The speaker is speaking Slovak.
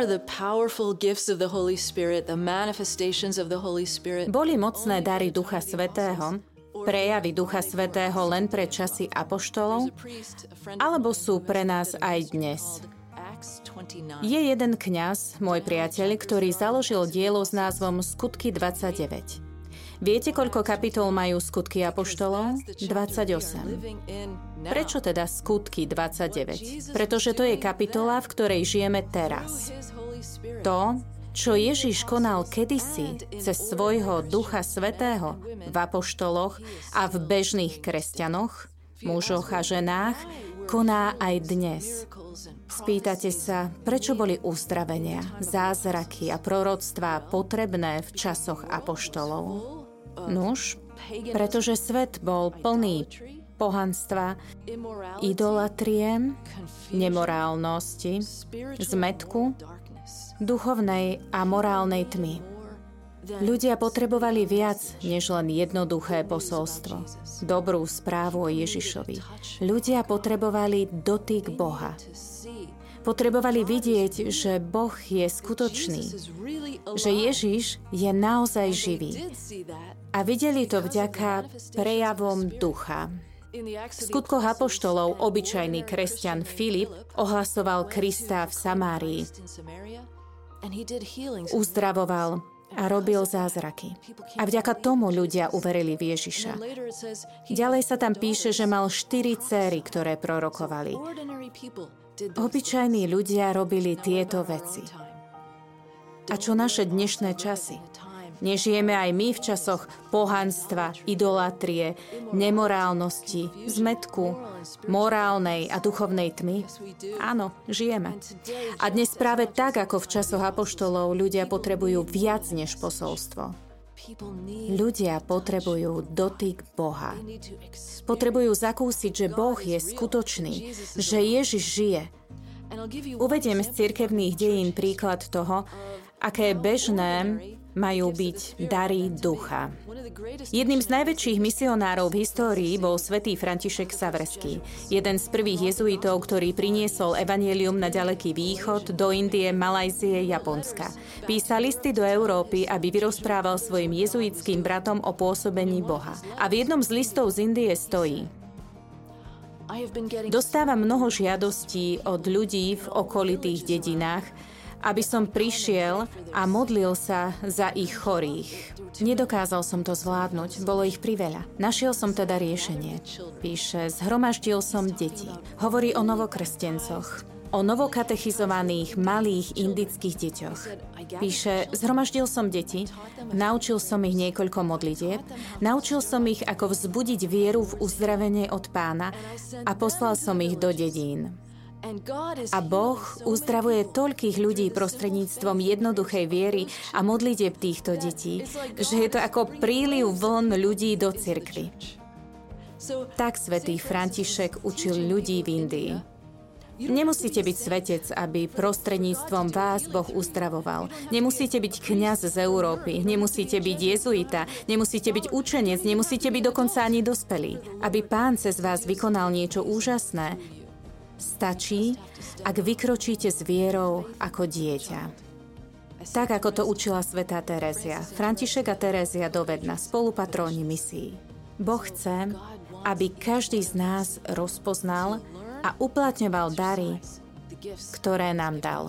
are the powerful gifts of the Holy Spirit, the manifestations of the Holy Spirit. Boli mocné dary Ducha Svetého, prejavy Ducha Svetého len pre časy apoštolov, alebo sú pre nás aj dnes. Je jeden kňaz, môj priateľ, ktorý založil dielo s názvom Skutky 29. Viete, koľko kapitol majú skutky apoštolov? 28. Prečo teda skutky 29? Pretože to je kapitola, v ktorej žijeme teraz. To, čo Ježiš konal kedysi cez svojho Ducha Svetého v apoštoloch a v bežných kresťanoch, mužoch a ženách, koná aj dnes. Spýtate sa, prečo boli uzdravenia, zázraky a proroctvá potrebné v časoch apoštolov? Nuž, pretože svet bol plný pohanstva, idolatrie, nemorálnosti, zmetku, duchovnej a morálnej tmy. Ľudia potrebovali viac než len jednoduché posolstvo, dobrú správu o Ježišovi. Ľudia potrebovali dotyk Boha. Potrebovali vidieť, že Boh je skutočný, že Ježiš je naozaj živý. A videli to vďaka prejavom ducha. V skutkoch apoštolov obyčajný kresťan Filip ohlasoval Krista v Samárii. Uzdravoval a robil zázraky. A vďaka tomu ľudia uverili v Ježiša. Ďalej sa tam píše, že mal štyri céry, ktoré prorokovali. Obyčajní ľudia robili tieto veci. A čo naše dnešné časy? Nežijeme aj my v časoch pohanstva, idolatrie, nemorálnosti, zmetku, morálnej a duchovnej tmy? Áno, žijeme. A dnes práve tak, ako v časoch apoštolov, ľudia potrebujú viac než posolstvo. Ľudia potrebujú dotyk Boha. Potrebujú zakúsiť, že Boh je skutočný, že Ježiš žije. Uvediem z cirkevných dejín príklad toho, aké bežné majú byť dary ducha. Jedným z najväčších misionárov v histórii bol svätý František Savrský, jeden z prvých jezuitov, ktorý priniesol evanielium na ďaleký východ, do Indie, Malajzie, Japonska. Písal listy do Európy, aby vyrozprával svojim jezuitským bratom o pôsobení Boha. A v jednom z listov z Indie stojí Dostávam mnoho žiadostí od ľudí v okolitých dedinách, aby som prišiel a modlil sa za ich chorých. Nedokázal som to zvládnuť, bolo ich priveľa. Našiel som teda riešenie. Píše, zhromaždil som deti. Hovorí o novokrstencoch o novokatechizovaných malých indických deťoch. Píše, zhromaždil som deti, naučil som ich niekoľko modlitieb, naučil som ich, ako vzbudiť vieru v uzdravenie od pána a poslal som ich do dedín. A Boh uzdravuje toľkých ľudí prostredníctvom jednoduchej viery a modlitieb týchto detí, že je to ako príliv vln ľudí do cirkvy. Tak svätý František učil ľudí v Indii. Nemusíte byť svetec, aby prostredníctvom vás Boh uzdravoval. Nemusíte byť kňaz z Európy, nemusíte byť jezuita, nemusíte byť učenec, nemusíte byť dokonca ani dospelý. Aby pán cez vás vykonal niečo úžasné, Stačí, ak vykročíte s vierou ako dieťa. Tak, ako to učila svätá Terezia. František a Terezia dovedna, spolupatróni misií. Boh chce, aby každý z nás rozpoznal a uplatňoval dary, ktoré nám dal.